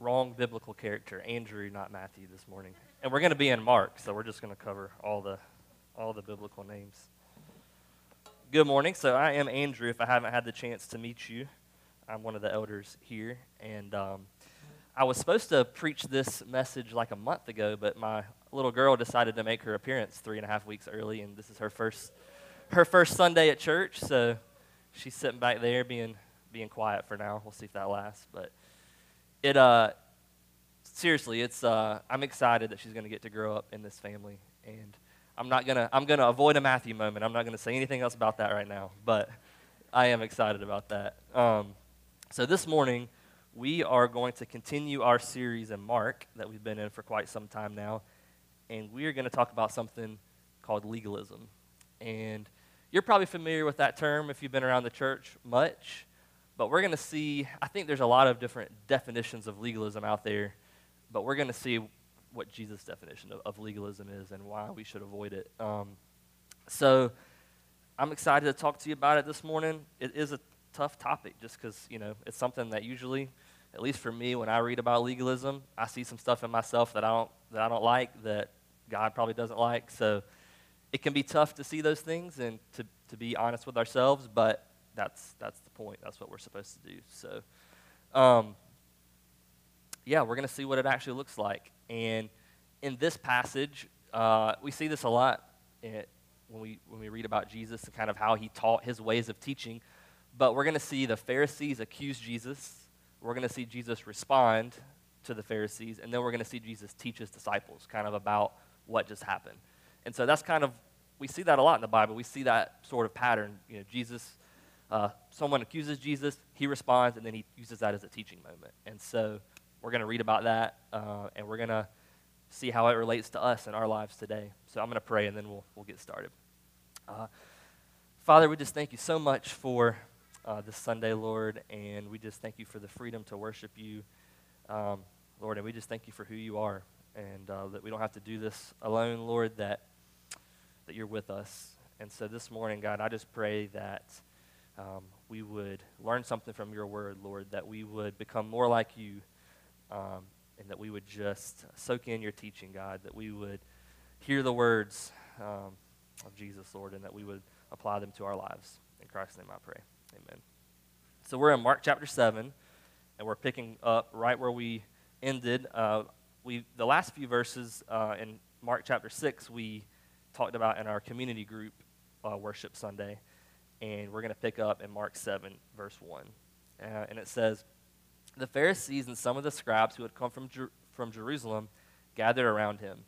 wrong biblical character, Andrew, not Matthew, this morning. And we're going to be in Mark, so we're just going to cover all the, all the biblical names. Good morning. So I am Andrew. If I haven't had the chance to meet you, I'm one of the elders here. And um, I was supposed to preach this message like a month ago, but my little girl decided to make her appearance three and a half weeks early, and this is her first, her first Sunday at church. So she's sitting back there being, being quiet for now. We'll see if that lasts. But it uh seriously it's uh i'm excited that she's going to get to grow up in this family and i'm not to i'm to avoid a matthew moment. I'm not to say anything else about that right now but i am excited about that. Um, so this morning we are going to continue our series in mark that we've been in for quite some time now and we are going to talk about something called legalism. And you're probably familiar with that term if you've been around the church much but we're going to see, I think there's a lot of different definitions of legalism out there, but we're going to see what Jesus' definition of, of, legalism is and why we should avoid it. Um, so I'm excited to talk to you about it this morning. It is a tough topic just because, you know, it's something that usually, at least for me, when I read about legalism, I see some stuff in myself that I don't, that I don't like, that God probably doesn't like. So it can be tough to see those things and to, to be honest with ourselves, but that's that's the point. That's what we're supposed to do. So, um, yeah, we're going to see what it actually looks like. And in this passage, uh, we see this a lot in, when we when we read about Jesus and kind of how he taught his ways of teaching. But we're going to see the Pharisees accuse Jesus. We're going to see Jesus respond to the Pharisees, and then we're going to see Jesus teach his disciples kind of about what just happened. And so that's kind of we see that a lot in the Bible. We see that sort of pattern. You know, Jesus uh, someone accuses Jesus, he responds, and then he uses that as a teaching moment. And so we're going to read about that, uh, and we're going to see how it relates to us in our lives today. So I'm going to pray, and then we'll, we'll get started. Uh, Father, we just thank you so much for uh, this Sunday, Lord, and we just thank you for the freedom to worship you, um, Lord, and we just thank you for who you are, and uh, that we don't have to do this alone, Lord, that, that you're with us. And so this morning, God, I just pray that um, we would learn something from your word, Lord, that we would become more like you, um, and that we would just soak in your teaching, God, that we would hear the words um, of Jesus, Lord, and that we would apply them to our lives. In Christ's name I pray. Amen. So we're in Mark chapter 7, and we're picking up right where we ended. Uh, we, the last few verses uh, in Mark chapter 6, we talked about in our community group uh, worship Sunday and we're going to pick up in Mark 7, verse 1. Uh, and it says, The Pharisees and some of the scribes who had come from, Jer- from Jerusalem gathered around him,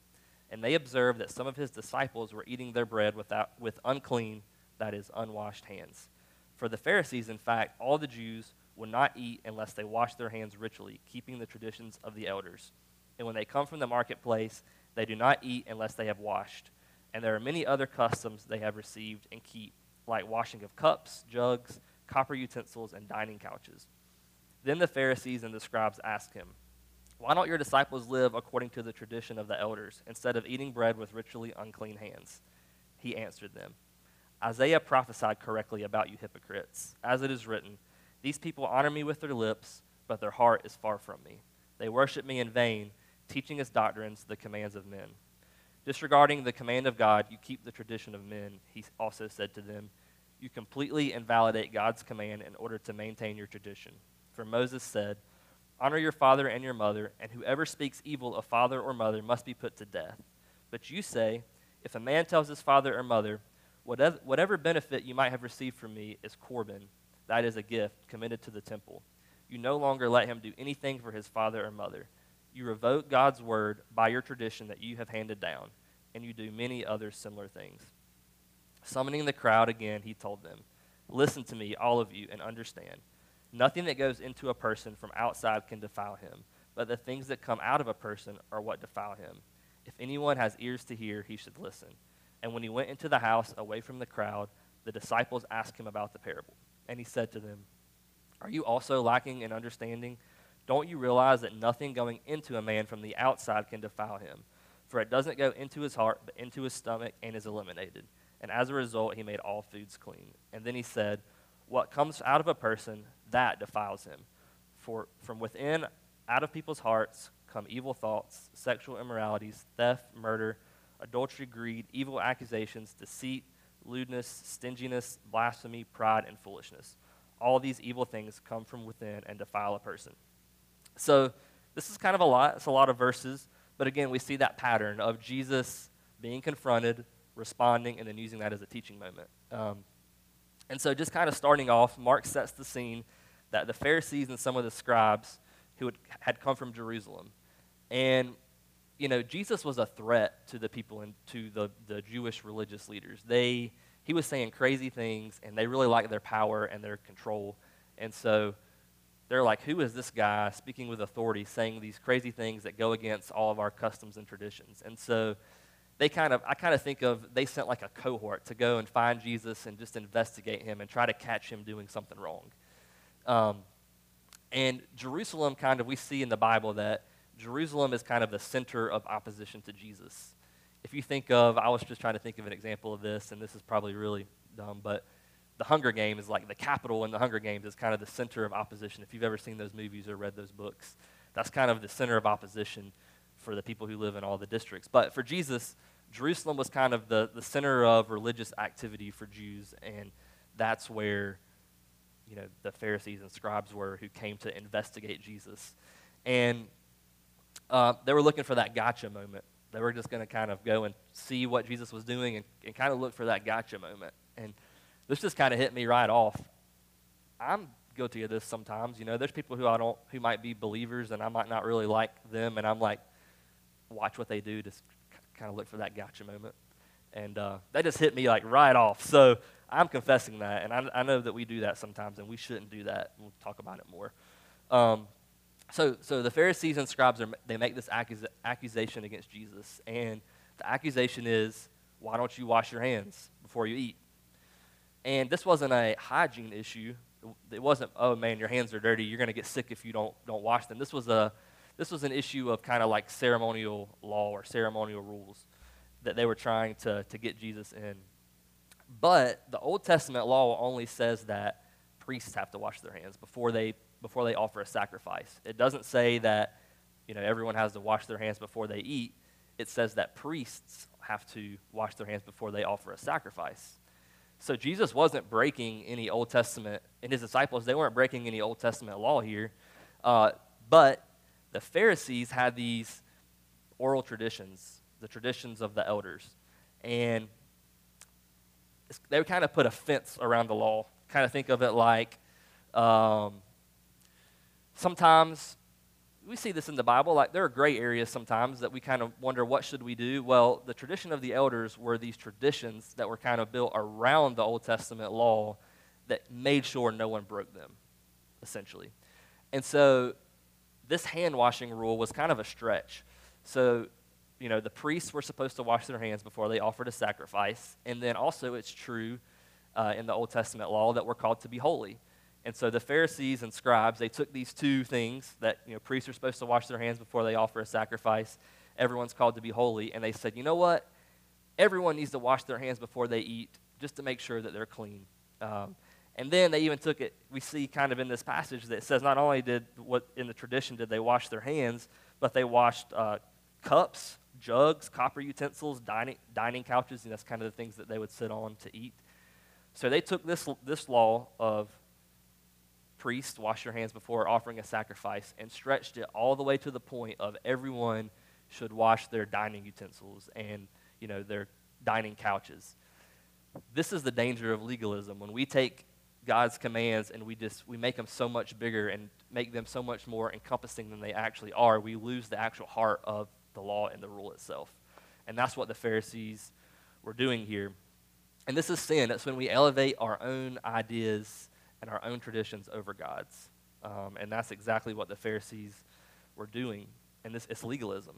and they observed that some of his disciples were eating their bread without, with unclean, that is, unwashed hands. For the Pharisees, in fact, all the Jews would not eat unless they washed their hands ritually, keeping the traditions of the elders. And when they come from the marketplace, they do not eat unless they have washed. And there are many other customs they have received and keep like washing of cups, jugs, copper utensils, and dining couches. Then the Pharisees and the scribes asked him, Why don't your disciples live according to the tradition of the elders, instead of eating bread with ritually unclean hands? He answered them, Isaiah prophesied correctly about you hypocrites. As it is written, These people honor me with their lips, but their heart is far from me. They worship me in vain, teaching as doctrines the commands of men. Disregarding the command of God, you keep the tradition of men, he also said to them. You completely invalidate God's command in order to maintain your tradition. For Moses said, Honor your father and your mother, and whoever speaks evil of father or mother must be put to death. But you say, If a man tells his father or mother, whatever, benefit you might have received from me is Corban, that is a gift committed to the temple, you no longer let him do anything for his father or mother you revoke God's word by your tradition that you have handed down, and you do many other similar things. Summoning the crowd again, he told them, Listen to me, all of you, and understand. Nothing that goes into a person from outside can defile him, but the things that come out of a person are what defile him. If anyone has ears to hear, he should listen. And when he went into the house away from the crowd, the disciples asked him about the parable. And he said to them, Are you also lacking in understanding? Don't you realize that nothing going into a man from the outside can defile him? For it doesn't go into his heart, but into his stomach and is eliminated. And as a result, he made all foods clean. And then he said, What comes out of a person, that defiles him. For from within Out of people's hearts come evil thoughts, sexual immoralities, theft, murder, adultery, greed, evil accusations, deceit, lewdness, stinginess, blasphemy, pride, and foolishness. All these evil things come from within and defile a person. So, this is kind of a lot. It's a lot of verses. But again, we see that pattern of Jesus being confronted, responding, and then using that as a teaching moment. Um, and so, just kind of starting off, Mark sets the scene that the Pharisees and some of the scribes who had, had come from Jerusalem. And, you know, Jesus was a threat to the people and to the, the Jewish religious leaders. They, he was saying crazy things, and they really liked their power and their control. And so they're like, who is this guy speaking with authority, saying these crazy things that go against all of our customs and traditions? And so they kind of, I kind of think of, they sent like a cohort to go and find Jesus and just investigate him and try to catch him doing something wrong. Um, and Jerusalem, kind of, we see in the Bible that Jerusalem is kind of the center of opposition to Jesus. If you think of, I was just trying to think of an example of this, and this is probably really dumb, but the Hunger Games is like the capital in the Hunger Games is kind of the center of opposition. If you've ever seen those movies or read those books, that's kind of the center of opposition for the people who live in all the districts. But for Jesus, Jerusalem was kind of the, the center of religious activity for Jews, and that's where you know, the Pharisees and scribes were who came to investigate Jesus. And uh, they were looking for that gotcha moment. They were just going to kind of go and see what Jesus was doing and, and kind of look for that gotcha moment. And this just kind of hit me right off. I'm guilty of this sometimes. You know, there's people who I don't, who might be believers, and I might not really like them, and I'm like, watch what they do, just kind of look for that gotcha moment. And uh, that just hit me like right off. So I'm confessing that, and I, I, know that we do that sometimes, and we shouldn't do that. We'll talk about it more. Um, so, so the Pharisees and scribes are, they make this accus- accusation against Jesus, and the accusation is, "Why don't you wash your hands before you eat?" And this wasn't a hygiene issue. It wasn't, "Oh man, your hands are dirty. You're going to get sick if you don't don't wash them." This was a this was an issue of kind of like ceremonial law or ceremonial rules that they were trying to to get Jesus in. But the Old Testament law only says that priests have to wash their hands before they before they offer a sacrifice. It doesn't say that you know everyone has to wash their hands before they eat. It says that priests have to wash their hands before they offer a sacrifice. So Jesus wasn't breaking any Old Testament, and his disciples they weren't breaking any Old Testament law here. Uh, but the Pharisees had these oral traditions, the traditions of the elders, and they would kind of put a fence around the law. Kind of think of it like um, sometimes we see this in the Bible. Like there are gray areas sometimes that we kind of wonder what should we do. Well, the tradition of the elders were these traditions that were kind of built around the Old Testament law that made sure no one broke them, essentially. And so this hand washing rule was kind of a stretch. So you know, the priests were supposed to wash their hands before they offered a sacrifice. And then also, it's true uh, in the Old Testament law that we're called to be holy. And so the Pharisees and scribes, they took these two things that, you know, priests are supposed to wash their hands before they offer a sacrifice. Everyone's called to be holy. And they said, you know what? Everyone needs to wash their hands before they eat just to make sure that they're clean. Um, and then they even took it, we see kind of in this passage that says not only did what in the tradition did they wash their hands, but they washed uh, cups jugs, copper utensils, dining, dining couches, and that's kind of the things that they would sit on to eat. So they took this, this law of priests wash your hands before offering a sacrifice and stretched it all the way to the point of everyone should wash their dining utensils and you know their dining couches. This is the danger of legalism when we take God's commands and we just we make them so much bigger and make them so much more encompassing than they actually are. We lose the actual heart of the law and the rule itself. And that's what the Pharisees were doing here. And this is sin. That's when we elevate our own ideas and our own traditions over God's. Um, and that's exactly what the Pharisees were doing. And this is legalism.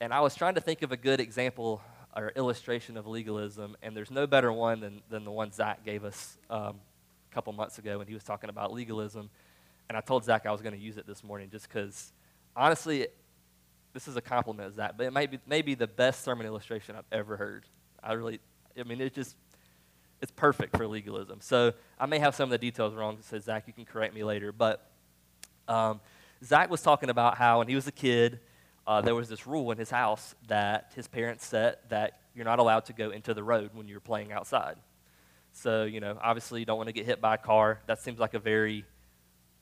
And I was trying to think of a good example or illustration of legalism, and there's no better one than, than the one Zach gave us um, a couple months ago when he was talking about legalism. And I told Zach I was going to use it this morning just because, honestly, this is a compliment, Zach, but it might be maybe the best sermon illustration I've ever heard. I really, I mean, it just, it's perfect for legalism. So I may have some of the details wrong. So Zach, you can correct me later. But um, Zach was talking about how when he was a kid, uh, there was this rule in his house that his parents set that you're not allowed to go into the road when you're playing outside. So, you know, obviously you don't want to get hit by a car. That seems like a very,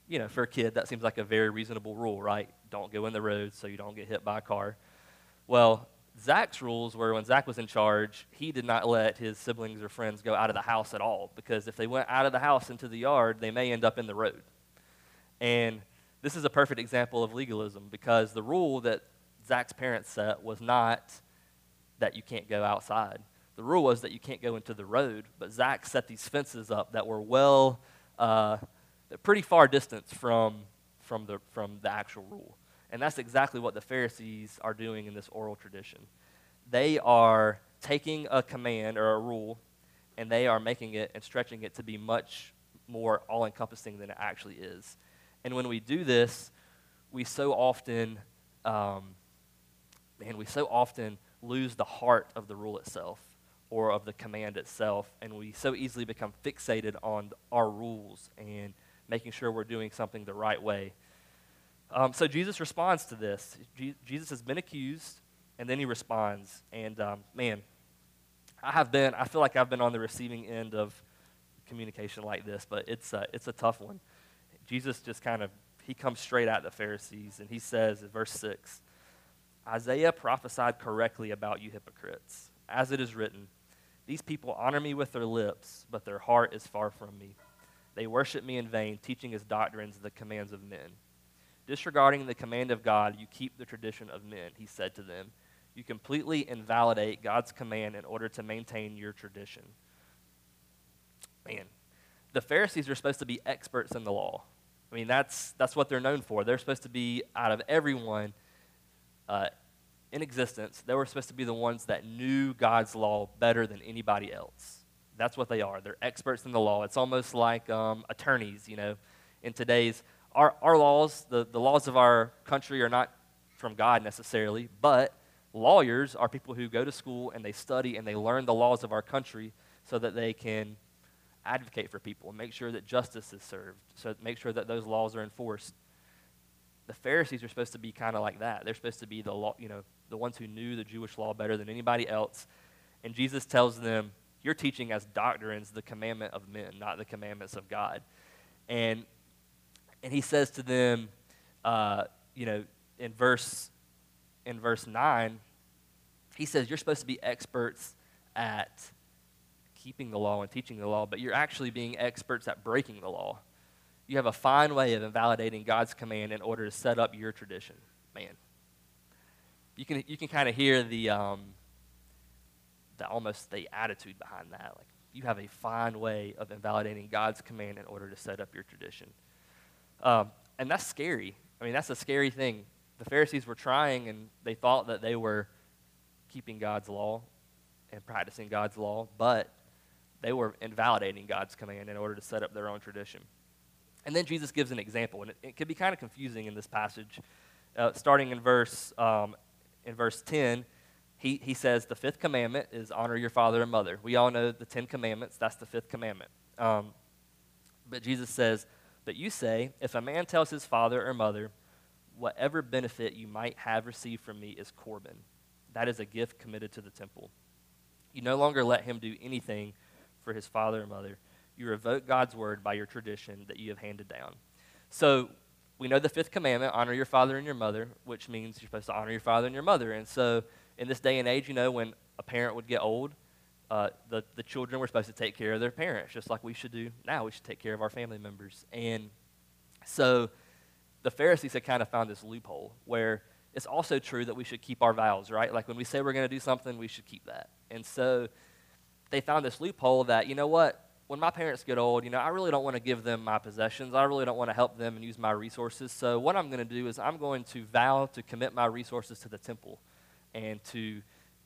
you know, for a kid, that seems like a very reasonable rule, right? Don't go in the road so you don't get hit by a car. Well, Zach's rules were when Zach was in charge, he did not let his siblings or friends go out of the house at all because if they went out of the house into the yard, they may end up in the road. And this is a perfect example of legalism because the rule that Zach's parents set was not that you can't go outside. The rule was that you can't go into the road, but Zach set these fences up that were well, uh, pretty far distance from, from, the, from the actual rule. And that's exactly what the Pharisees are doing in this oral tradition. They are taking a command or a rule and they are making it and stretching it to be much more all encompassing than it actually is. And when we do this, we so often, um, man, we so often lose the heart of the rule itself or of the command itself, and we so easily become fixated on our rules and making sure we're doing something the right way. Um, so Jesus responds to this. Je- Jesus has been accused, and then he responds. And um, man, I have been, I feel like I've been on the receiving end of communication like this, but it's a, it's a tough one. Jesus just kind of, he comes straight at the Pharisees, and he says in verse 6 Isaiah prophesied correctly about you hypocrites. As it is written, These people honor me with their lips, but their heart is far from me. They worship me in vain, teaching as doctrines the commands of men. Disregarding the command of God, you keep the tradition of men, he said to them. You completely invalidate God's command in order to maintain your tradition. Man, the Pharisees are supposed to be experts in the law. I mean, that's, that's what they're known for. They're supposed to be, out of everyone uh, in existence, they were supposed to be the ones that knew God's law better than anybody else. That's what they are. They're experts in the law. It's almost like um, attorneys, you know, in today's our, our laws, the, the laws of our country are not from God necessarily, but lawyers are people who go to school and they study and they learn the laws of our country so that they can advocate for people and make sure that justice is served, so make sure that those laws are enforced. The Pharisees are supposed to be kind of like that. They're supposed to be the law, you know, the ones who knew the Jewish law better than anybody else. And Jesus tells them, "You're teaching as doctrines the commandment of men, not the commandments of God." And and he says to them, uh, you know, in verse in verse nine, he says you're supposed to be experts at keeping the law and teaching the law, but you're actually being experts at breaking the law. You have a fine way of invalidating God's command in order to set up your tradition. Man, you can you can kind of hear the um, the almost the attitude behind that. Like you have a fine way of invalidating God's command in order to set up your tradition. Um, and that's scary. I mean, that's a scary thing. The Pharisees were trying, and they thought that they were keeping God's law and practicing God's law, but they were invalidating God's command in order to set up their own tradition. And then Jesus gives an example, and it, it can be kind of confusing in this passage. Uh, starting in verse, um, in verse 10, he, he says, The fifth commandment is honor your father and mother. We all know the Ten Commandments, that's the fifth commandment. Um, but Jesus says, but you say, If a man tells his father or mother, Whatever benefit you might have received from me is Corban, that is a gift committed to the temple. You no longer let him do anything for his father or mother. You revoke God's word by your tradition that you have handed down. So we know the fifth commandment honor your father and your mother, which means you're supposed to honor your father and your mother. And so in this day and age, you know, when a parent would get old, uh, the, the children were supposed to take care of their parents, just like we should do now. We should take care of our family members. And so the Pharisees had kind of found this loophole where it's also true that we should keep our vows, right? Like when we say we're going to do something, we should keep that. And so they found this loophole that, you know what, when my parents get old, you know, I really don't want to give them my possessions. I really don't want to help them and use my resources. So what I'm going to do is I'm going to vow to commit my resources to the temple and to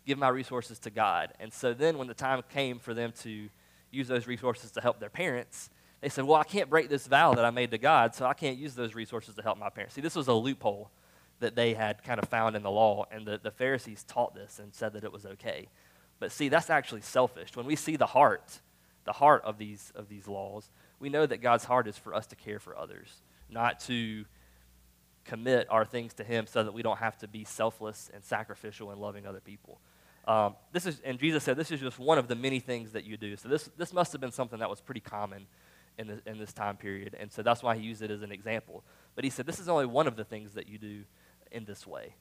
give my resources to God. And so then when the time came for them to use those resources to help their parents, they said, Well, I can't break this vow that I made to God, so I can't use those resources to help my parents. See, this was a loophole that they had kind of found in the law, and the, the Pharisees taught this and said that it was okay. But see, that's actually selfish. When we see the heart, the heart of these, of these laws, we know that God's heart is for us to care for others, not to commit our things to Him so that we don't have to be selfless and sacrificial and loving other people. Um, this is, and Jesus said, this is just one of the many things that you do. So this, this must have been something that was pretty common in, the, in this time period. And so that's why he used it as an example. But he said, this is only one of the things that you do in this way,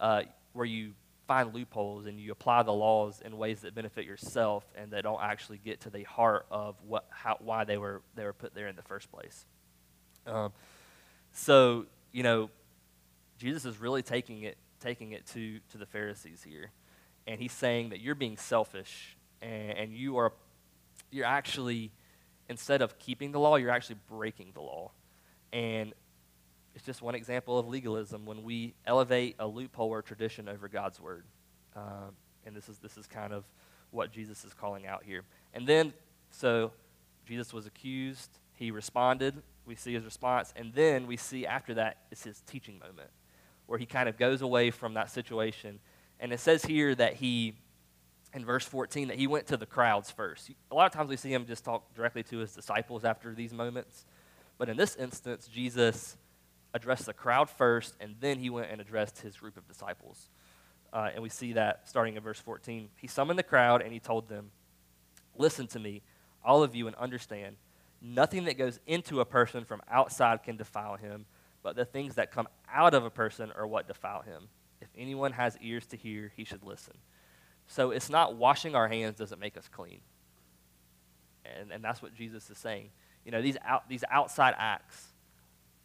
uh, where you find loopholes and you apply the laws in ways that benefit yourself and that don't actually get to the heart of what, how, why they were, they were put there in the first place. Um, so, you know, Jesus is really taking it, taking it to, to the Pharisees here. And he's saying that you're being selfish and, and you are, you're actually, instead of keeping the law, you're actually breaking the law. And it's just one example of legalism when we elevate a loophole or tradition over God's word. Um, and this is, this is kind of what Jesus is calling out here. And then, so Jesus was accused, he responded, we see his response, and then we see after that is his teaching moment, where he kind of goes away from that situation. And it says here that he, in verse 14, that he went to the crowds first. A lot of times we see him just talk directly to his disciples after these moments. But in this instance, Jesus addressed the crowd first, and then he went and addressed his group of disciples. Uh, and we see that starting in verse 14. He summoned the crowd and he told them, Listen to me, all of you, and understand Nothing that goes into a person from outside can defile him, but the things that come out of a person are what defile him. If anyone has ears to hear, he should listen. So it's not washing our hands doesn't make us clean. And, and that's what Jesus is saying. You know, these, out, these outside acts,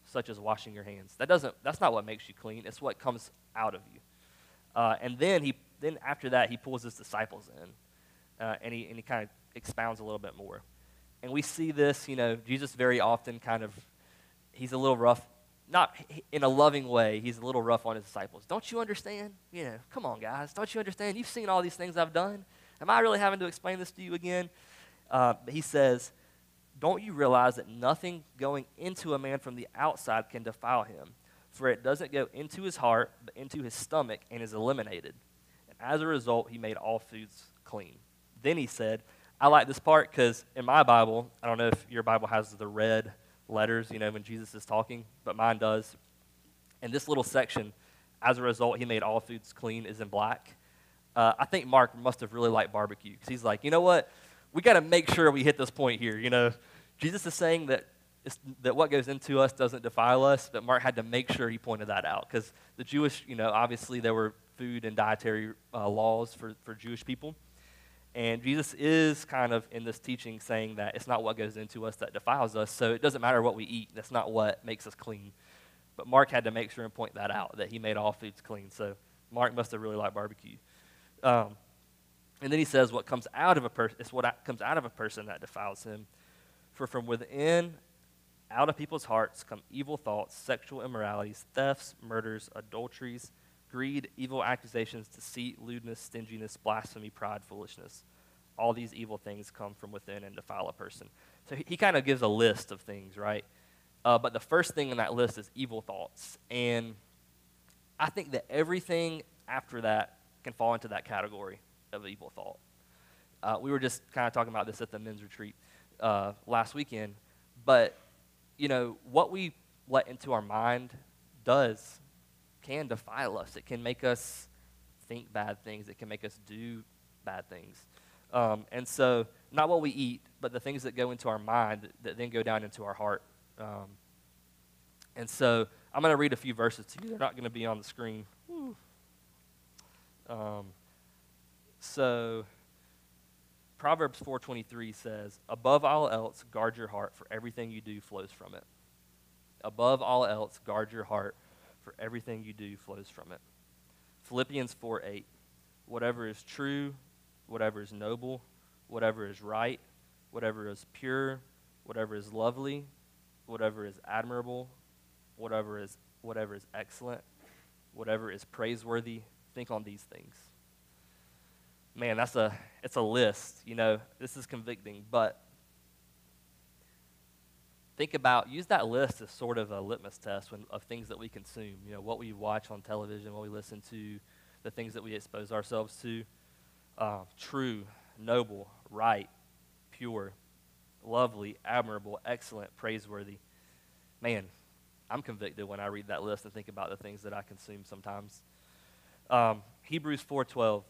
such as washing your hands, that doesn't, that's not what makes you clean. It's what comes out of you. Uh, and then, he, then after that, he pulls his disciples in, uh, and he, and he kind of expounds a little bit more. And we see this, you know, Jesus very often kind of, he's a little rough, not in a loving way, he's a little rough on his disciples. Don't you understand? You know, come on, guys. Don't you understand? You've seen all these things I've done. Am I really having to explain this to you again? Uh, he says, Don't you realize that nothing going into a man from the outside can defile him? For it doesn't go into his heart, but into his stomach and is eliminated. And as a result, he made all foods clean. Then he said, I like this part because in my Bible, I don't know if your Bible has the red letters, you know, when Jesus is talking, but mine does. And this little section, as a result, he made all foods clean, is in black. Uh, I think Mark must have really liked barbecue because he's like, you know what? We got to make sure we hit this point here. You know, Jesus is saying that that what goes into us doesn't defile us, but Mark had to make sure he pointed that out because the Jewish, you know, obviously there were food and dietary uh, laws for, for Jewish people. And Jesus is kind of in this teaching saying that it's not what goes into us that defiles us. So it doesn't matter what we eat. That's not what makes us clean. But Mark had to make sure and point that out, that he made all foods clean. So Mark must have really liked barbecue. Um, and then he says, what comes out of a person, it's what comes out of a person that defiles him. For from within, out of people's hearts come evil thoughts, sexual immoralities, thefts, murders, adulteries, greed, evil accusations, deceit, lewdness, stinginess, blasphemy, pride, foolishness. All these evil things come from within and defile a person. So he, he kind of gives a list of things, right? Uh, but the first thing in that list is evil thoughts. And I think that everything after that can fall into that category of evil thought. Uh, we were just kind of talking about this at the men's retreat uh, last weekend. But, you know, what we let into our mind does can defile us. It can make us think bad things. It can make us do bad things. Um, and so, not what we eat, but the things that go into our mind that then go down into our heart. Um, and so, I'm going to read a few verses to you. They're not going to be on the screen. Um, so, Proverbs 4:23 says, "Above all else, guard your heart, for everything you do flows from it." Above all else, guard your heart, for everything you do flows from it. Philippians 4 8. Whatever is true, whatever is noble, whatever is right, whatever is pure, whatever is lovely, whatever is admirable, whatever is, whatever is excellent, whatever is praiseworthy, think on these things. Man, that's a it's a list, you know. This is convicting, but think about use that list as sort of a litmus test when, of things that we consume you know what we watch on television what we listen to the things that we expose ourselves to uh, true noble right pure lovely admirable excellent praiseworthy man I'm convicted when I read that list and think about the things that I consume sometimes. Um, Hebrews 4:12,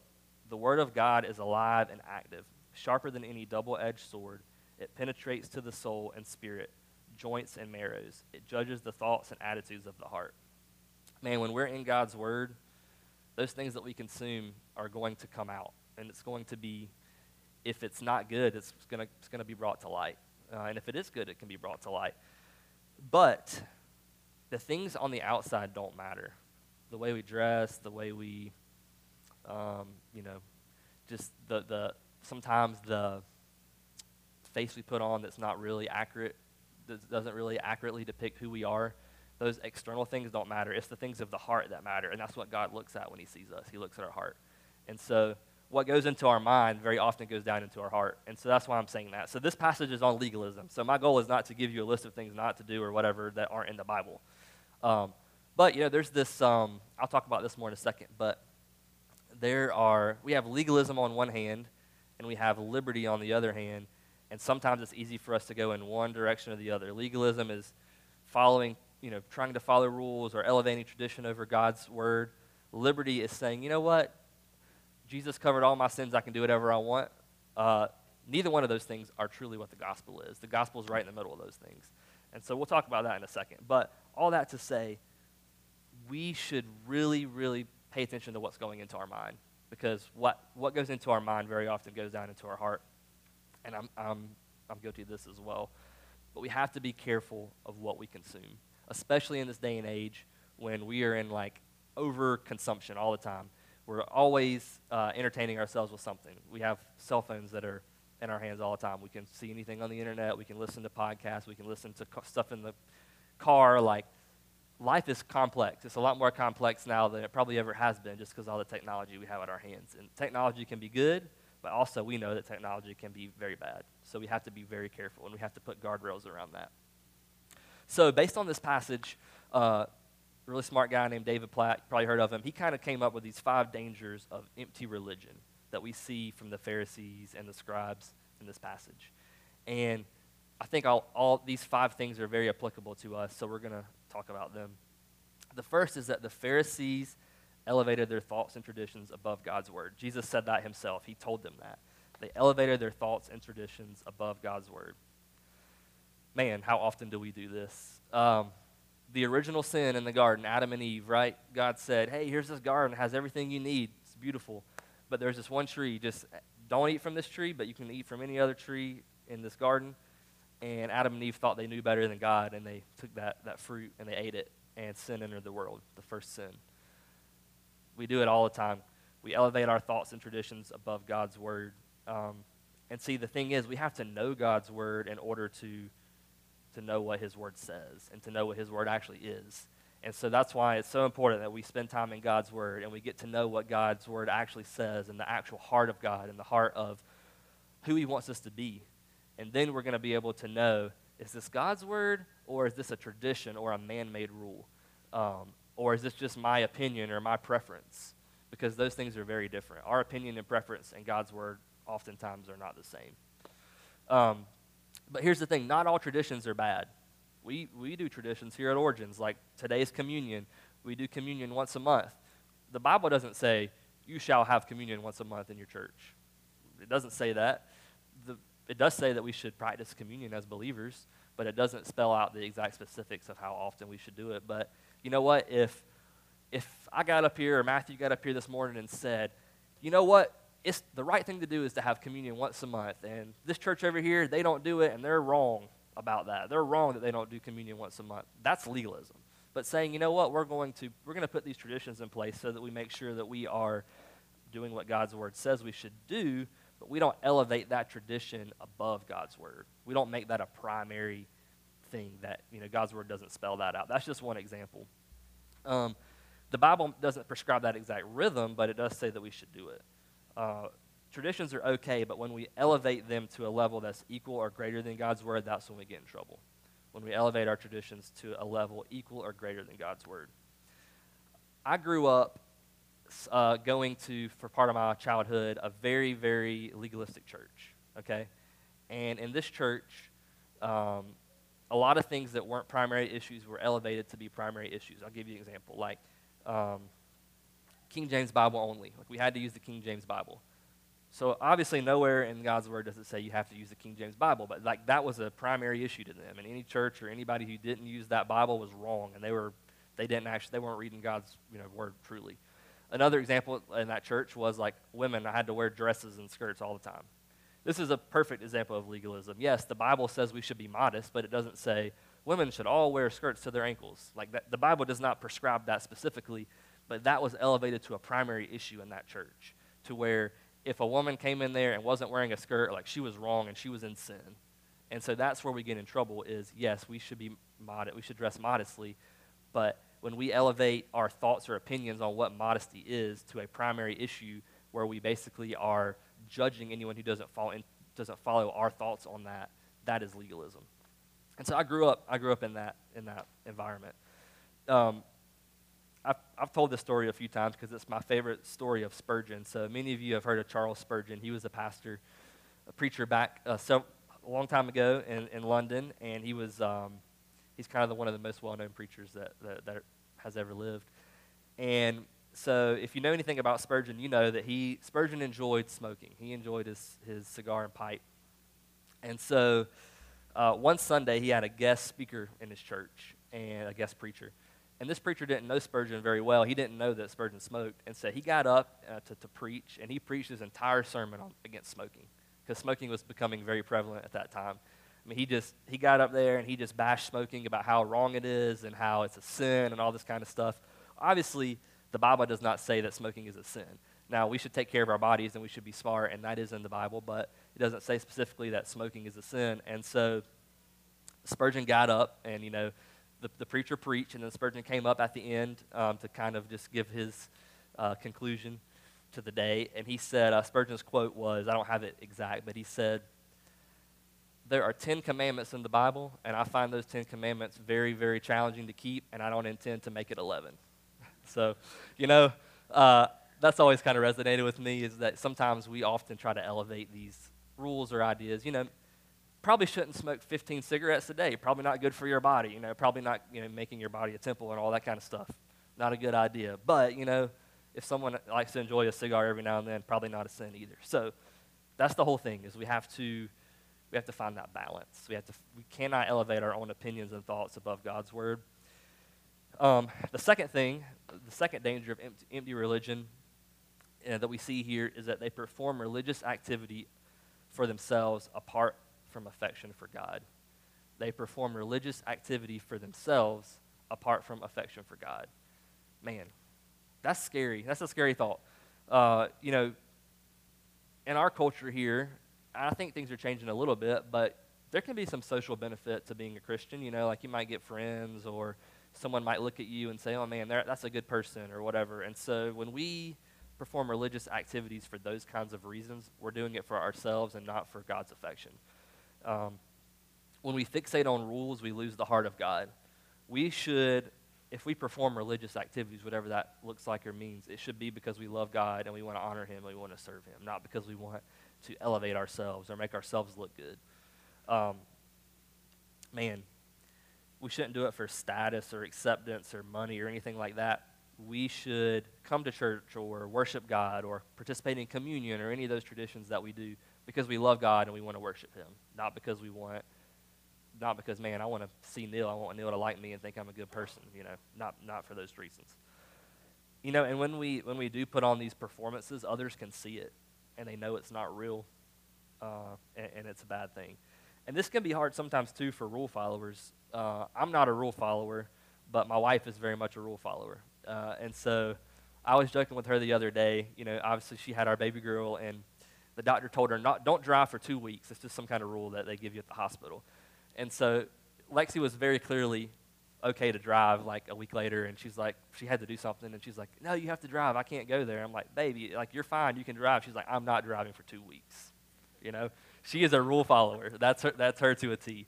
the word of God is alive and active, sharper than any double-edged sword. It penetrates to the soul and spirit, joints and marrows. It judges the thoughts and attitudes of the heart. Man, when we're in God's word, those things that we consume are going to come out, and it's going to be, if it's not good, it's going to, it's going to be brought to light. Uh, and if it is good, it can be brought to light. But the things on the outside don't matter. The way we dress, the way we, um, you know, just the, the sometimes the face we put on that's not really accurate, doesn't really accurately depict who we are. Those external things don't matter. It's the things of the heart that matter, and that's what God looks at when He sees us. He looks at our heart. And so, what goes into our mind very often goes down into our heart. And so, that's why I'm saying that. So, this passage is on legalism. So, my goal is not to give you a list of things not to do or whatever that aren't in the Bible. Um, but, you know, there's this, um, I'll talk about this more in a second, but there are, we have legalism on one hand, and we have liberty on the other hand. And sometimes it's easy for us to go in one direction or the other. Legalism is following, you know, trying to follow rules or elevating tradition over God's word. Liberty is saying, you know what? Jesus covered all my sins. I can do whatever I want. Uh, neither one of those things are truly what the gospel is. The gospel is right in the middle of those things. And so we'll talk about that in a second. But all that to say, we should really, really pay attention to what's going into our mind because what, what goes into our mind very often goes down into our heart and I'm, I'm, I'm guilty of this as well. But we have to be careful of what we consume, especially in this day and age when we are in like overconsumption all the time. We're always uh, entertaining ourselves with something. We have cell phones that are in our hands all the time. We can see anything on the internet. We can listen to podcasts. We can listen to stuff in the car. Like, life is complex. It's a lot more complex now than it probably ever has been just because all the technology we have at our hands. And technology can be good, but also, we know that technology can be very bad. So we have to be very careful and we have to put guardrails around that. So, based on this passage, uh, a really smart guy named David Platt, you probably heard of him, he kind of came up with these five dangers of empty religion that we see from the Pharisees and the scribes in this passage. And I think all, all these five things are very applicable to us, so we're going to talk about them. The first is that the Pharisees elevated their thoughts and traditions above God's word. Jesus said that himself. He told them that. They elevated their thoughts and traditions above God's word. Man, how often do we do this? Um, the original sin in the garden, Adam and Eve, right? God said, hey, here's this garden, it has everything you need. It's beautiful. But there's this one tree. Just don't eat from this tree, but you can eat from any other tree in this garden. And Adam and Eve thought they knew better than God, and they took that, that fruit and they ate it, and sin entered the world, the first sin. We do it all the time. We elevate our thoughts and traditions above God's word. Um, and see, the thing is, we have to know God's word in order to, to know what his word says and to know what his word actually is. And so that's why it's so important that we spend time in God's word and we get to know what God's word actually says and the actual heart of God and the heart of who he wants us to be. And then we're going to be able to know is this God's word or is this a tradition or a man made rule? Um, or is this just my opinion or my preference? Because those things are very different. Our opinion and preference and God's word oftentimes are not the same. Um, but here's the thing not all traditions are bad. We, we do traditions here at Origins, like today's communion. We do communion once a month. The Bible doesn't say, you shall have communion once a month in your church. It doesn't say that. The, it does say that we should practice communion as believers, but it doesn't spell out the exact specifics of how often we should do it. But you know what? If if I got up here or Matthew got up here this morning and said, you know what? It's the right thing to do is to have communion once a month. And this church over here, they don't do it, and they're wrong about that. They're wrong that they don't do communion once a month. That's legalism. But saying, you know what, we're going to we're going to put these traditions in place so that we make sure that we are doing what God's word says we should do, but we don't elevate that tradition above God's word. We don't make that a primary thing that you know God's word doesn't spell that out. That's just one example. Um, the Bible doesn't prescribe that exact rhythm, but it does say that we should do it. Uh, traditions are okay, but when we elevate them to a level that's equal or greater than God's word, that's when we get in trouble. When we elevate our traditions to a level equal or greater than God's word. I grew up uh, going to, for part of my childhood, a very, very legalistic church. Okay, and in this church, um, a lot of things that weren't primary issues were elevated to be primary issues. I'll give you an example. Like um, King James Bible only. Like we had to use the King James Bible. So obviously nowhere in God's word does it say you have to use the King James Bible, but like that was a primary issue to them. And any church or anybody who didn't use that Bible was wrong, and they were they didn't actually they weren't reading God's you know word truly. Another example in that church was like women I had to wear dresses and skirts all the time. This is a perfect example of legalism. Yes, the Bible says we should be modest, but it doesn't say women should all wear skirts to their ankles. Like that, the Bible does not prescribe that specifically, but that was elevated to a primary issue in that church, to where if a woman came in there and wasn't wearing a skirt, like she was wrong and she was in sin. And so that's where we get in trouble is yes, we should be modest, we should dress modestly, but when we elevate our thoughts or opinions on what modesty is to a primary issue where we basically are judging anyone who doesn't follow, doesn't follow our thoughts on that, that is legalism. And so I grew up, I grew up in that, in that environment. Um, I've, I've told this story a few times because it's my favorite story of Spurgeon. So many of you have heard of Charles Spurgeon. He was a pastor, a preacher back uh, so, a long time ago in, in London, and he was um, he's kind of the, one of the most well-known preachers that, that, that has ever lived. And so if you know anything about Spurgeon, you know that he Spurgeon enjoyed smoking. He enjoyed his, his cigar and pipe. And so uh, one Sunday he had a guest speaker in his church and a guest preacher. And this preacher didn't know Spurgeon very well. He didn't know that Spurgeon smoked. And so he got up uh, to, to preach, and he preached his entire sermon on, against smoking because smoking was becoming very prevalent at that time. I mean, he just he got up there and he just bashed smoking about how wrong it is and how it's a sin and all this kind of stuff. Obviously, the Bible does not say that smoking is a sin. Now, we should take care of our bodies and we should be smart, and that is in the Bible, but it doesn't say specifically that smoking is a sin. And so Spurgeon got up and, you know, the, the preacher preached, and then Spurgeon came up at the end um, to kind of just give his uh, conclusion to the day. And he said, uh, Spurgeon's quote was, I don't have it exact, but he said, There are 10 commandments in the Bible, and I find those 10 commandments very, very challenging to keep, and I don't intend to make it 11. So, you know, uh, that's always kind of resonated with me is that sometimes we often try to elevate these rules or ideas. You know, probably shouldn't smoke 15 cigarettes a day. Probably not good for your body. You know, probably not you know making your body a temple and all that kind of stuff. Not a good idea. But you know, if someone likes to enjoy a cigar every now and then, probably not a sin either. So that's the whole thing. Is we have to we have to find that balance. We have to we cannot elevate our own opinions and thoughts above God's word. Um, the second thing, the second danger of empty, empty religion uh, that we see here is that they perform religious activity for themselves apart from affection for God. They perform religious activity for themselves apart from affection for God. Man, that's scary. That's a scary thought. Uh, you know, in our culture here, I think things are changing a little bit, but there can be some social benefit to being a Christian. You know, like you might get friends, or someone might look at you and say, "Oh man, that's a good person," or whatever. And so when we perform religious activities for those kinds of reasons, we're doing it for ourselves and not for God's affection. Um, when we fixate on rules, we lose the heart of God. We should, if we perform religious activities, whatever that looks like or means, it should be because we love God and we want to honor Him and we want to serve Him, not because we want to elevate ourselves or make ourselves look good. Um, man, we shouldn't do it for status or acceptance or money or anything like that. We should come to church or worship God or participate in communion or any of those traditions that we do because we love God and we want to worship Him, not because we want, not because man, I want to see Neil, I want Neil to like me and think I'm a good person. You know, not not for those reasons. You know, and when we when we do put on these performances, others can see it and they know it's not real, uh, and, and, it's a bad thing. And this can be hard sometimes too for rule followers. Uh, I'm not a rule follower, but my wife is very much a rule follower, uh, and so. I was joking with her the other day. You know, obviously she had our baby girl, and the doctor told her not don't drive for two weeks. It's just some kind of rule that they give you at the hospital. And so Lexi was very clearly okay to drive like a week later and she's like she had to do something and she's like no you have to drive i can't go there i'm like baby like you're fine you can drive she's like i'm not driving for two weeks you know she is a rule follower. That's her that's her to a t.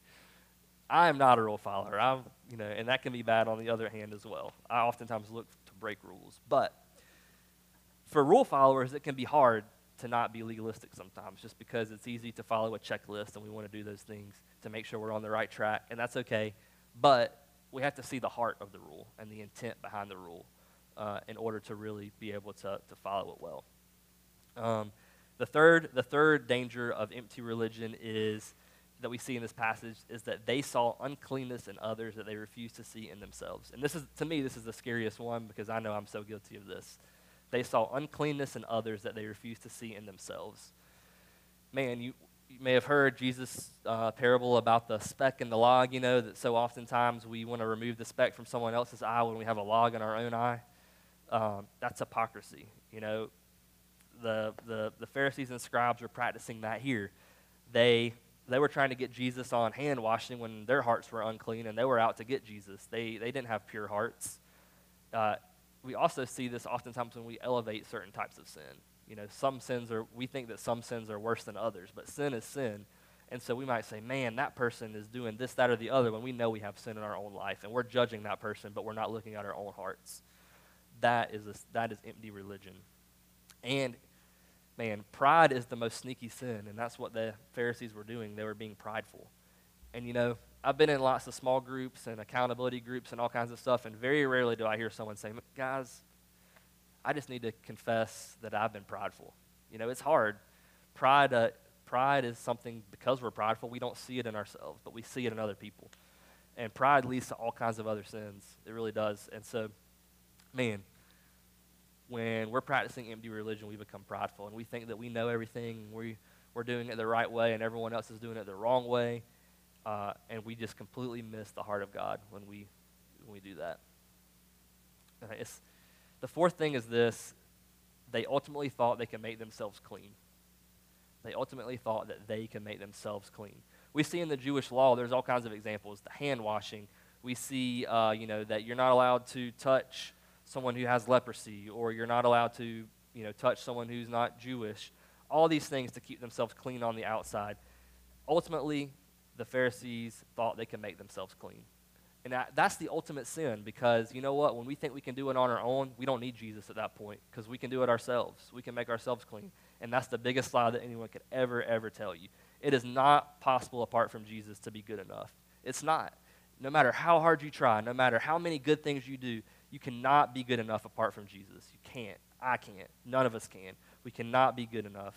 I am not a rule follower. I'm you know and that can be bad on the other hand as well. I oftentimes look to break rules. But for rule followers it can be hard to not be legalistic sometimes, just because it's easy to follow a checklist and we want to do those things to make sure we're on the right track, and that's okay. But we have to see the heart of the rule and the intent behind the rule uh, in order to really be able to, to follow it well. Um, the third, the third danger of empty religion is that we see in this passage is that they saw uncleanness in others that they refused to see in themselves. And this is, to me, this is the scariest one because I know I'm so guilty of this. They saw uncleanness in others that they refused to see in themselves. Man, you, you may have heard Jesus' uh, parable about the speck in the log, you know, that so oftentimes we want to remove the speck from someone else's eye when we have a log in our own eye. Um, that's hypocrisy. You know, the, the, the Pharisees and scribes were practicing that here. They, they were trying to get Jesus on hand washing when their hearts were unclean, and they were out to get Jesus. They, they didn't have pure hearts. Uh, we also see this oftentimes when we elevate certain types of sin. You know, some sins are, we think that some sins are worse than others, but sin is sin. And so we might say, man, that person is doing this, that, or the other when we know we have sin in our own life. And we're judging that person, but we're not looking at our own hearts. That is, a, that is empty religion. And man, pride is the most sneaky sin, and that's what the Pharisees were doing. They were being prideful. And you know, I've been in lots of small groups and accountability groups and all kinds of stuff, and very rarely do I hear someone say, guys, I just need to confess that I've been prideful. You know, it's hard. Pride, uh, pride is something, because we're prideful, we don't see it in ourselves, but we see it in other people. And pride leads to all kinds of other sins. It really does. And so, man, when we're practicing empty religion, we become prideful and we think that we know everything. We, we're doing it the right way and everyone else is doing it the wrong way. Uh, and we just completely miss the heart of God when we, when we do that. Uh, the fourth thing is this they ultimately thought they could make themselves clean. They ultimately thought that they can make themselves clean. We see in the Jewish law, there's all kinds of examples. The hand washing. We see, uh, you know, that you're not allowed to touch someone who has leprosy, or you're not allowed to, you know, touch someone who's not Jewish. All these things to keep themselves clean on the outside. Ultimately, the Pharisees thought they could make themselves clean. And that, that's the ultimate sin because you know what? When we think we can do it on our own, we don't need Jesus at that point because we can do it ourselves. We can make ourselves clean. And that's the biggest lie that anyone could ever, ever tell you. It is not possible apart from Jesus to be good enough. It's not. No matter how hard you try, no matter how many good things you do, you cannot be good enough apart from Jesus. You can't. I can't. None of us can. We cannot be good enough.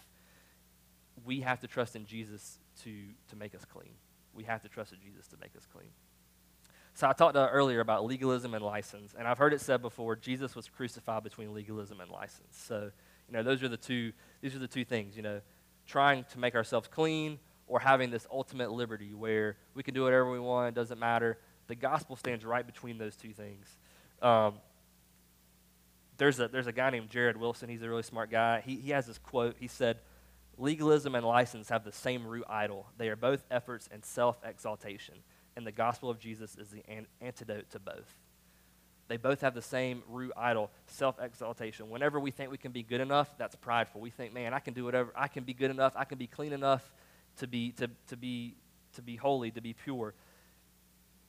We have to trust in Jesus to, to make us clean. We have to trust in Jesus to make us clean. So I talked uh, earlier about legalism and license, and I've heard it said before, Jesus was crucified between legalism and license. So, you know, those are the two, these are the two things, you know, trying to make ourselves clean or having this ultimate liberty where we can do whatever we want, it doesn't matter. The gospel stands right between those two things. Um, there's, a, there's a guy named Jared Wilson. He's a really smart guy. He, he has this quote. He said, Legalism and license have the same root idol. They are both efforts and self exaltation, and the gospel of Jesus is the an- antidote to both. They both have the same root idol, self exaltation. Whenever we think we can be good enough, that's prideful. We think, man, I can do whatever, I can be good enough, I can be clean enough to be, to, to be, to be holy, to be pure.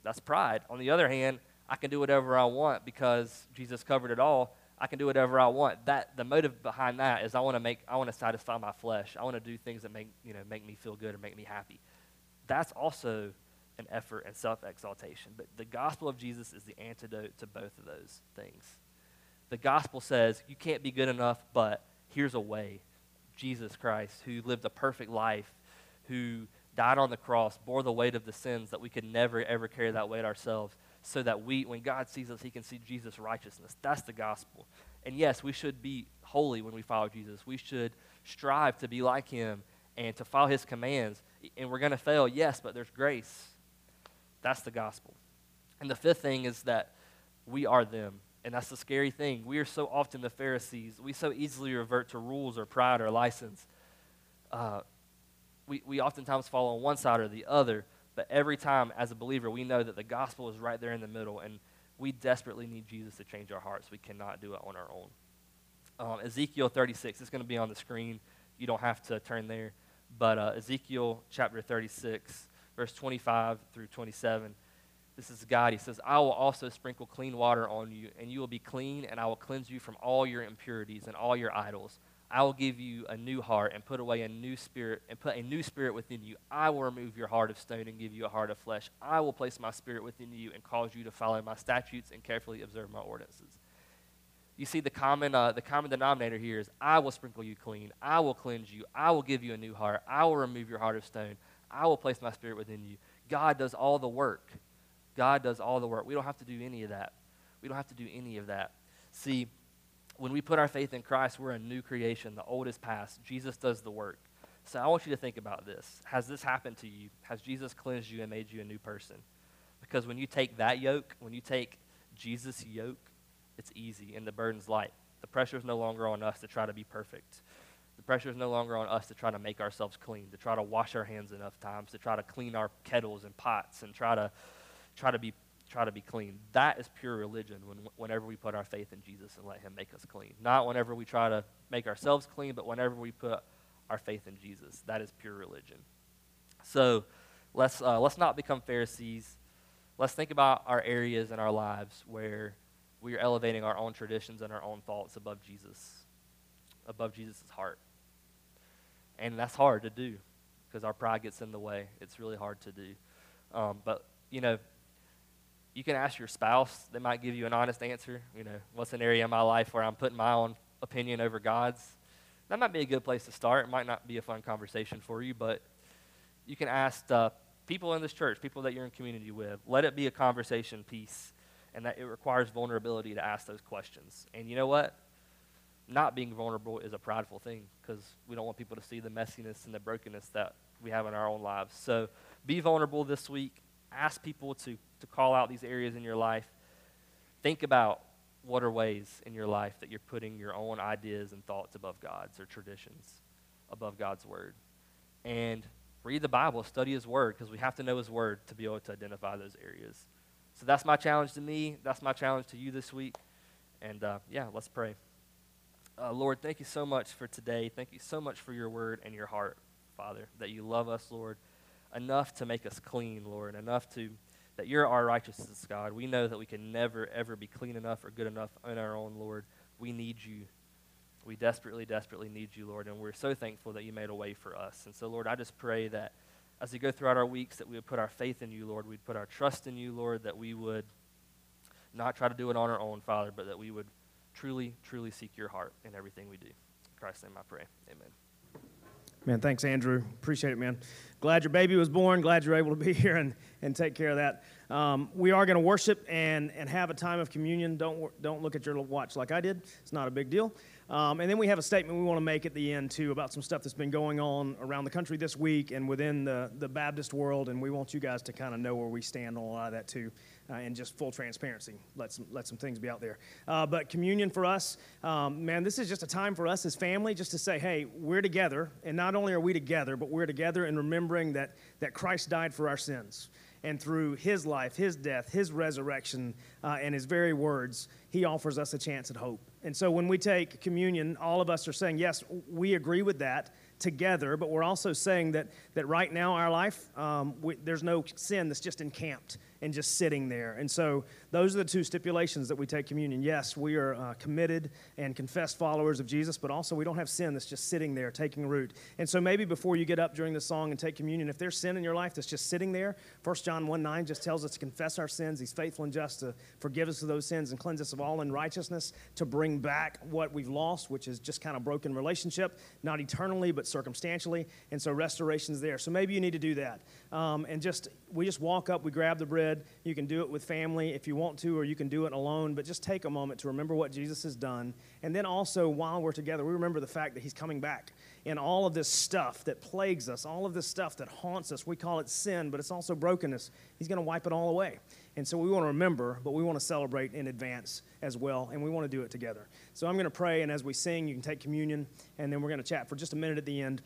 That's pride. On the other hand, I can do whatever I want because Jesus covered it all. I can do whatever I want. That the motive behind that is I want to make I want to satisfy my flesh. I want to do things that make you know make me feel good or make me happy. That's also an effort and self-exaltation. But the gospel of Jesus is the antidote to both of those things. The gospel says you can't be good enough, but here's a way. Jesus Christ, who lived a perfect life, who died on the cross, bore the weight of the sins that we could never ever carry that weight ourselves so that we, when God sees us, he can see Jesus' righteousness. That's the gospel. And yes, we should be holy when we follow Jesus. We should strive to be like him and to follow his commands. And we're going to fail, yes, but there's grace. That's the gospel. And the fifth thing is that we are them. And that's the scary thing. We are so often the Pharisees. We so easily revert to rules or pride or license. Uh, we, we oftentimes fall on one side or the other. But every time, as a believer, we know that the gospel is right there in the middle, and we desperately need Jesus to change our hearts. We cannot do it on our own. Um, Ezekiel 36 is going to be on the screen. You don't have to turn there. But uh, Ezekiel chapter 36, verse 25 through 27. This is God. He says, I will also sprinkle clean water on you, and you will be clean, and I will cleanse you from all your impurities and all your idols. I will give you a new heart and put away a new spirit and put a new spirit within you. I will remove your heart of stone and give you a heart of flesh. I will place my spirit within you and cause you to follow my statutes and carefully observe my ordinances. You see, the common, uh, the common denominator here is I will sprinkle you clean. I will cleanse you. I will give you a new heart. I will remove your heart of stone. I will place my spirit within you. God does all the work. God does all the work. We don't have to do any of that. We don't have to do any of that. See, when we put our faith in Christ, we're a new creation. The old is past. Jesus does the work. So I want you to think about this. Has this happened to you? Has Jesus cleansed you and made you a new person? Because when you take that yoke, when you take Jesus' yoke, it's easy and the burden's light. The pressure is no longer on us to try to be perfect. The pressure is no longer on us to try to make ourselves clean, to try to wash our hands enough times, to try to clean our kettles and pots and try to try to be try to be clean. That is pure religion when, whenever we put our faith in Jesus and let Him make us clean. Not whenever we try to make ourselves clean, but whenever we put our faith in Jesus. That is pure religion. So let's, uh, let's not become Pharisees. Let's think about our areas in our lives where we are elevating our own traditions and our own thoughts above Jesus, above Jesus' heart. And that's hard to do because our pride gets in the way. It's really hard to do. Um, but, you know, you can ask your spouse. They might give you an honest answer. You know, what's an area in my life where I'm putting my own opinion over God's? That might be a good place to start. It might not be a fun conversation for you, but you can ask uh, people in this church, people that you're in community with. Let it be a conversation piece, and that it requires vulnerability to ask those questions. And you know what? Not being vulnerable is a prideful thing because we don't want people to see the messiness and the brokenness that we have in our own lives. So be vulnerable this week. Ask people to to call out these areas in your life, think about what are ways in your life that you're putting your own ideas and thoughts above God's or traditions, above God's word. And read the Bible, study His word, because we have to know His word to be able to identify those areas. So that's my challenge to me. That's my challenge to you this week. And uh, yeah, let's pray. Uh, Lord, thank you so much for today. Thank you so much for your word and your heart, Father, that you love us, Lord, enough to make us clean, Lord, enough to that you're our righteousness, God. We know that we can never, ever be clean enough or good enough on our own, Lord. We need you. We desperately, desperately need you, Lord, and we're so thankful that you made a way for us. And so, Lord, I just pray that as we go throughout our weeks, that we would put our faith in you, Lord. We'd put our trust in you, Lord, that we would not try to do it on our own, Father, but that we would truly, truly seek your heart in everything we do. In Christ's name I pray. Amen. Man, thanks, Andrew. Appreciate it, man. Glad your baby was born. Glad you're able to be here and, and take care of that. Um, we are going to worship and, and have a time of communion. Don't, don't look at your watch like I did. It's not a big deal. Um, and then we have a statement we want to make at the end, too, about some stuff that's been going on around the country this week and within the, the Baptist world. And we want you guys to kind of know where we stand on a lot of that, too uh, and just full transparency. Let some, let some things be out there. Uh, but communion for us, um, man, this is just a time for us as family just to say, hey, we're together. And not only are we together, but we're together in remembering that, that Christ died for our sins. And through his life, his death, his resurrection, uh, and his very words, he offers us a chance at hope. And so when we take communion, all of us are saying, yes, we agree with that together, but we're also saying that, that right now, our life, um, we, there's no sin that's just encamped and just sitting there. And so those are the two stipulations that we take communion. Yes, we are uh, committed and confessed followers of Jesus, but also we don't have sin that's just sitting there taking root. And so maybe before you get up during the song and take communion, if there's sin in your life that's just sitting there, 1 John 1 9 just tells us to confess our sins. He's faithful and just to forgive us of those sins and cleanse us of all unrighteousness, to bring back what we've lost, which is just kind of broken relationship, not eternally, but circumstantially. And so restoration's there. So maybe you need to do that. Um, and just, we just walk up, we grab the bread You can do it with family if you want to, or you can do it alone, but just take a moment to remember what Jesus has done. And then also, while we're together, we remember the fact that He's coming back. And all of this stuff that plagues us, all of this stuff that haunts us, we call it sin, but it's also brokenness. He's going to wipe it all away. And so we want to remember, but we want to celebrate in advance as well, and we want to do it together. So I'm going to pray, and as we sing, you can take communion, and then we're going to chat for just a minute at the end,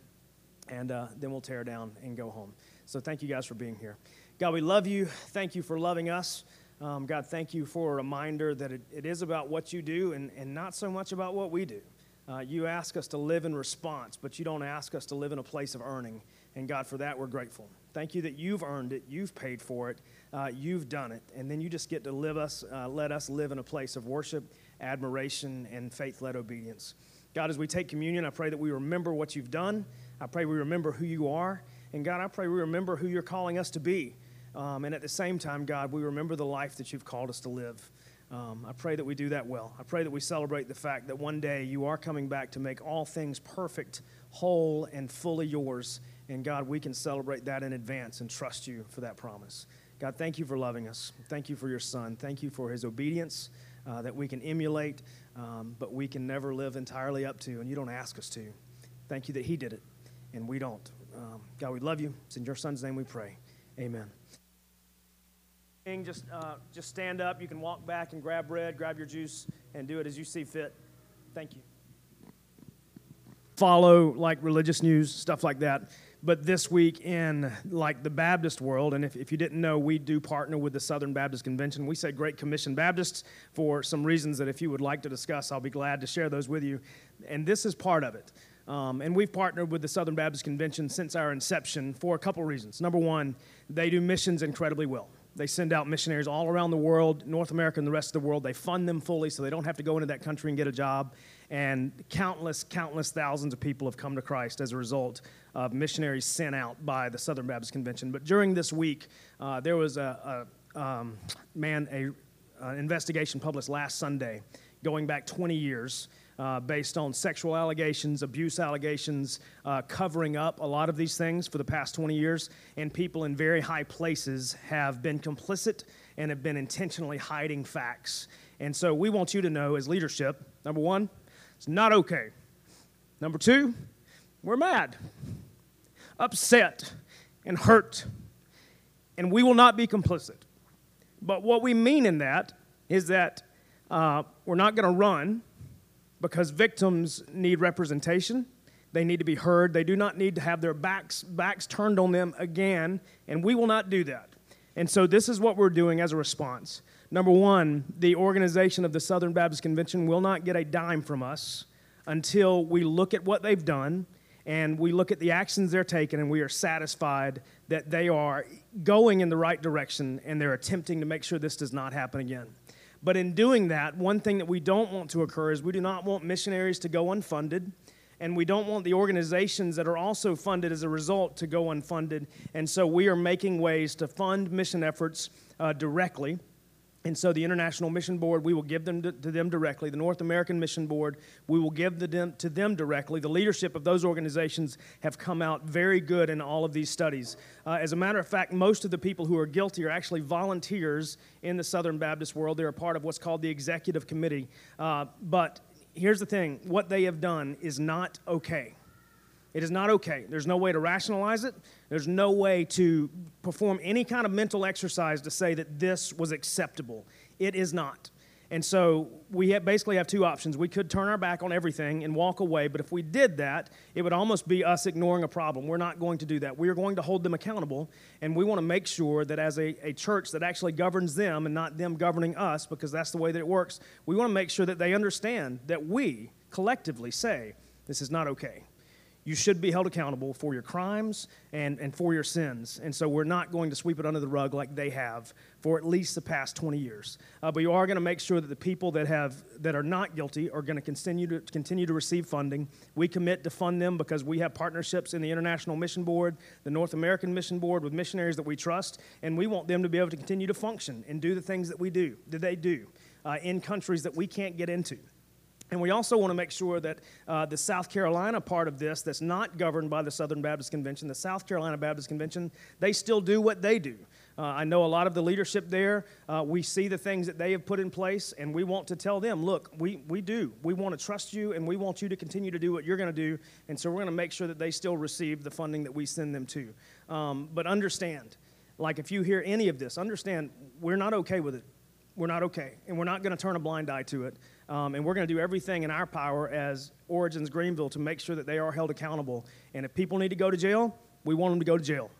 and uh, then we'll tear down and go home. So thank you guys for being here. God, we love you. Thank you for loving us. Um, God, thank you for a reminder that it, it is about what you do and, and not so much about what we do. Uh, you ask us to live in response, but you don't ask us to live in a place of earning. And God, for that, we're grateful. Thank you that you've earned it, you've paid for it, uh, you've done it, and then you just get to live us, uh, let us live in a place of worship, admiration, and faith-led obedience. God, as we take communion, I pray that we remember what you've done. I pray we remember who you are. And God, I pray we remember who you're calling us to be. Um, and at the same time, God, we remember the life that you've called us to live. Um, I pray that we do that well. I pray that we celebrate the fact that one day you are coming back to make all things perfect, whole, and fully yours. And God, we can celebrate that in advance and trust you for that promise. God, thank you for loving us. Thank you for your son. Thank you for his obedience uh, that we can emulate, um, but we can never live entirely up to, and you don't ask us to. Thank you that he did it, and we don't. Um, God, we love you. It's in your son's name we pray. Amen. Just, uh, just stand up. You can walk back and grab bread, grab your juice, and do it as you see fit. Thank you. Follow like religious news, stuff like that. But this week in like the Baptist world, and if, if you didn't know, we do partner with the Southern Baptist Convention. We say Great Commission Baptists for some reasons that if you would like to discuss, I'll be glad to share those with you. And this is part of it. Um, and we've partnered with the Southern Baptist Convention since our inception for a couple reasons. Number one, they do missions incredibly well. They send out missionaries all around the world, North America and the rest of the world. They fund them fully so they don't have to go into that country and get a job. And countless, countless thousands of people have come to Christ as a result of missionaries sent out by the Southern Baptist Convention. But during this week, uh, there was a, a um, man, a, an investigation published last Sunday going back 20 years uh, based on sexual allegations, abuse allegations, uh, covering up a lot of these things for the past 20 years. And people in very high places have been complicit and have been intentionally hiding facts. And so we want you to know, as leadership, number one, it's not okay. Number two, we're mad, upset, and hurt. And we will not be complicit. But what we mean in that is that uh, we're not going to run because victims need representation. They need to be heard. They do not need to have their backs, backs turned on them again, and we will not do that. And so, this is what we're doing as a response. Number one, the organization of the Southern Baptist Convention will not get a dime from us until we look at what they've done and we look at the actions they're taking and we are satisfied that they are going in the right direction and they're attempting to make sure this does not happen again. But in doing that, one thing that we don't want to occur is we do not want missionaries to go unfunded, and we don't want the organizations that are also funded as a result to go unfunded. And so we are making ways to fund mission efforts uh, directly. And so the International Mission Board, we will give them to, to, them directly. The North American Mission Board, we will give the, them, to them directly. The leadership of those organizations have come out very good in all of these studies. Uh, as a matter of fact, most of the people who are guilty are actually volunteers in the Southern Baptist world. They're a part of what's called the Executive Committee. Uh, but here's the thing what they have done is not okay. It is not okay. There's no way to rationalize it. There's no way to perform any kind of mental exercise to say that this was acceptable. It is not. And so we have basically have two options. We could turn our back on everything and walk away, but if we did that, it would almost be us ignoring a problem. We're not going to do that. We are going to hold them accountable, and we want to make sure that as a, a church that actually governs them and not them governing us, because that's the way that it works, we want to make sure that they understand that we collectively say, this is not okay you should be held accountable for your crimes and, and for your sins. And so we're not going to sweep it under the rug like they have for at least the past 20 years. Uh, but you are going to make sure that the people that, have, that are not guilty are going to continue to continue to receive funding. We commit to fund them because we have partnerships in the International Mission Board, the North American Mission Board with missionaries that we trust, and we want them to be able to continue to function and do the things that we do, that they do, uh, in countries that we can't get into. And we also want to make sure that uh, the South Carolina part of this, that's not governed by the Southern Baptist Convention, the South Carolina Baptist Convention, they still do what they do. Uh, I know a lot of the leadership there. Uh, we see the things that they have put in place, and we want to tell them, look, we, we do. We want to trust you, and we want you to continue to do what you're going to do. And so we're going to make sure that they still receive the funding that we send them to. Um, but understand, like if you hear any of this, understand we're not okay with it. We're not okay, and we're not going to turn a blind eye to it. Um, and we're going to do everything in our power as Origins Greenville to make sure that they are held accountable. And if people need to go to jail, we want them to go to jail.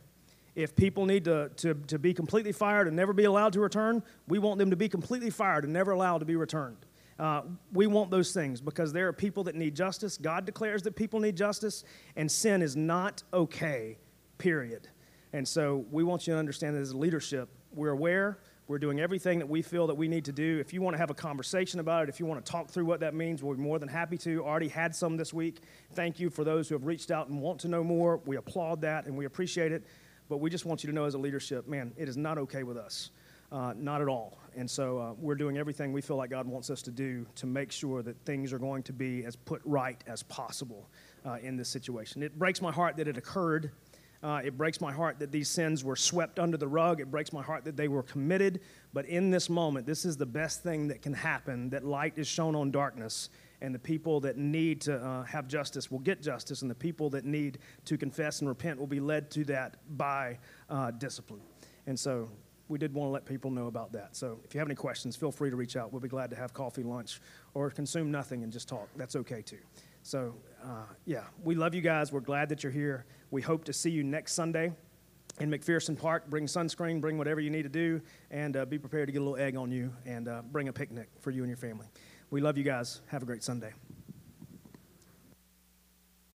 If people need to, to, to be completely fired and never be allowed to return, we want them to be completely fired and never allowed to be returned. Uh, we want those things because there are people that need justice. God declares that people need justice, and sin is not okay, period. And so we want you to understand that as a leadership, we're aware, We're doing everything that we feel that we need to do. If you want to have a conversation about it, if you want to talk through what that means, we're more than happy to. Already had some this week. Thank you for those who have reached out and want to know more. We applaud that and we appreciate it. But we just want you to know as a leadership, man, it is not okay with us. Uh, not at all. And so uh, we're doing everything we feel like God wants us to do to make sure that things are going to be as put right as possible uh, in this situation. It breaks my heart that it occurred. Uh, it breaks my heart that these sins were swept under the rug. It breaks my heart that they were committed. But in this moment, this is the best thing that can happen that light is shown on darkness. And the people that need to uh, have justice will get justice, and the people that need to confess and repent will be led to that by uh, discipline. And so we did want to let people know about that. So if you have any questions, feel free to reach out. We'll be glad to have coffee, lunch, or consume nothing and just talk. That's okay too. So, uh, yeah, we love you guys. We're glad that you're here. We hope to see you next Sunday in McPherson Park. Bring sunscreen, bring whatever you need to do, and uh, be prepared to get a little egg on you and uh, bring a picnic for you and your family. We love you guys. Have a great Sunday.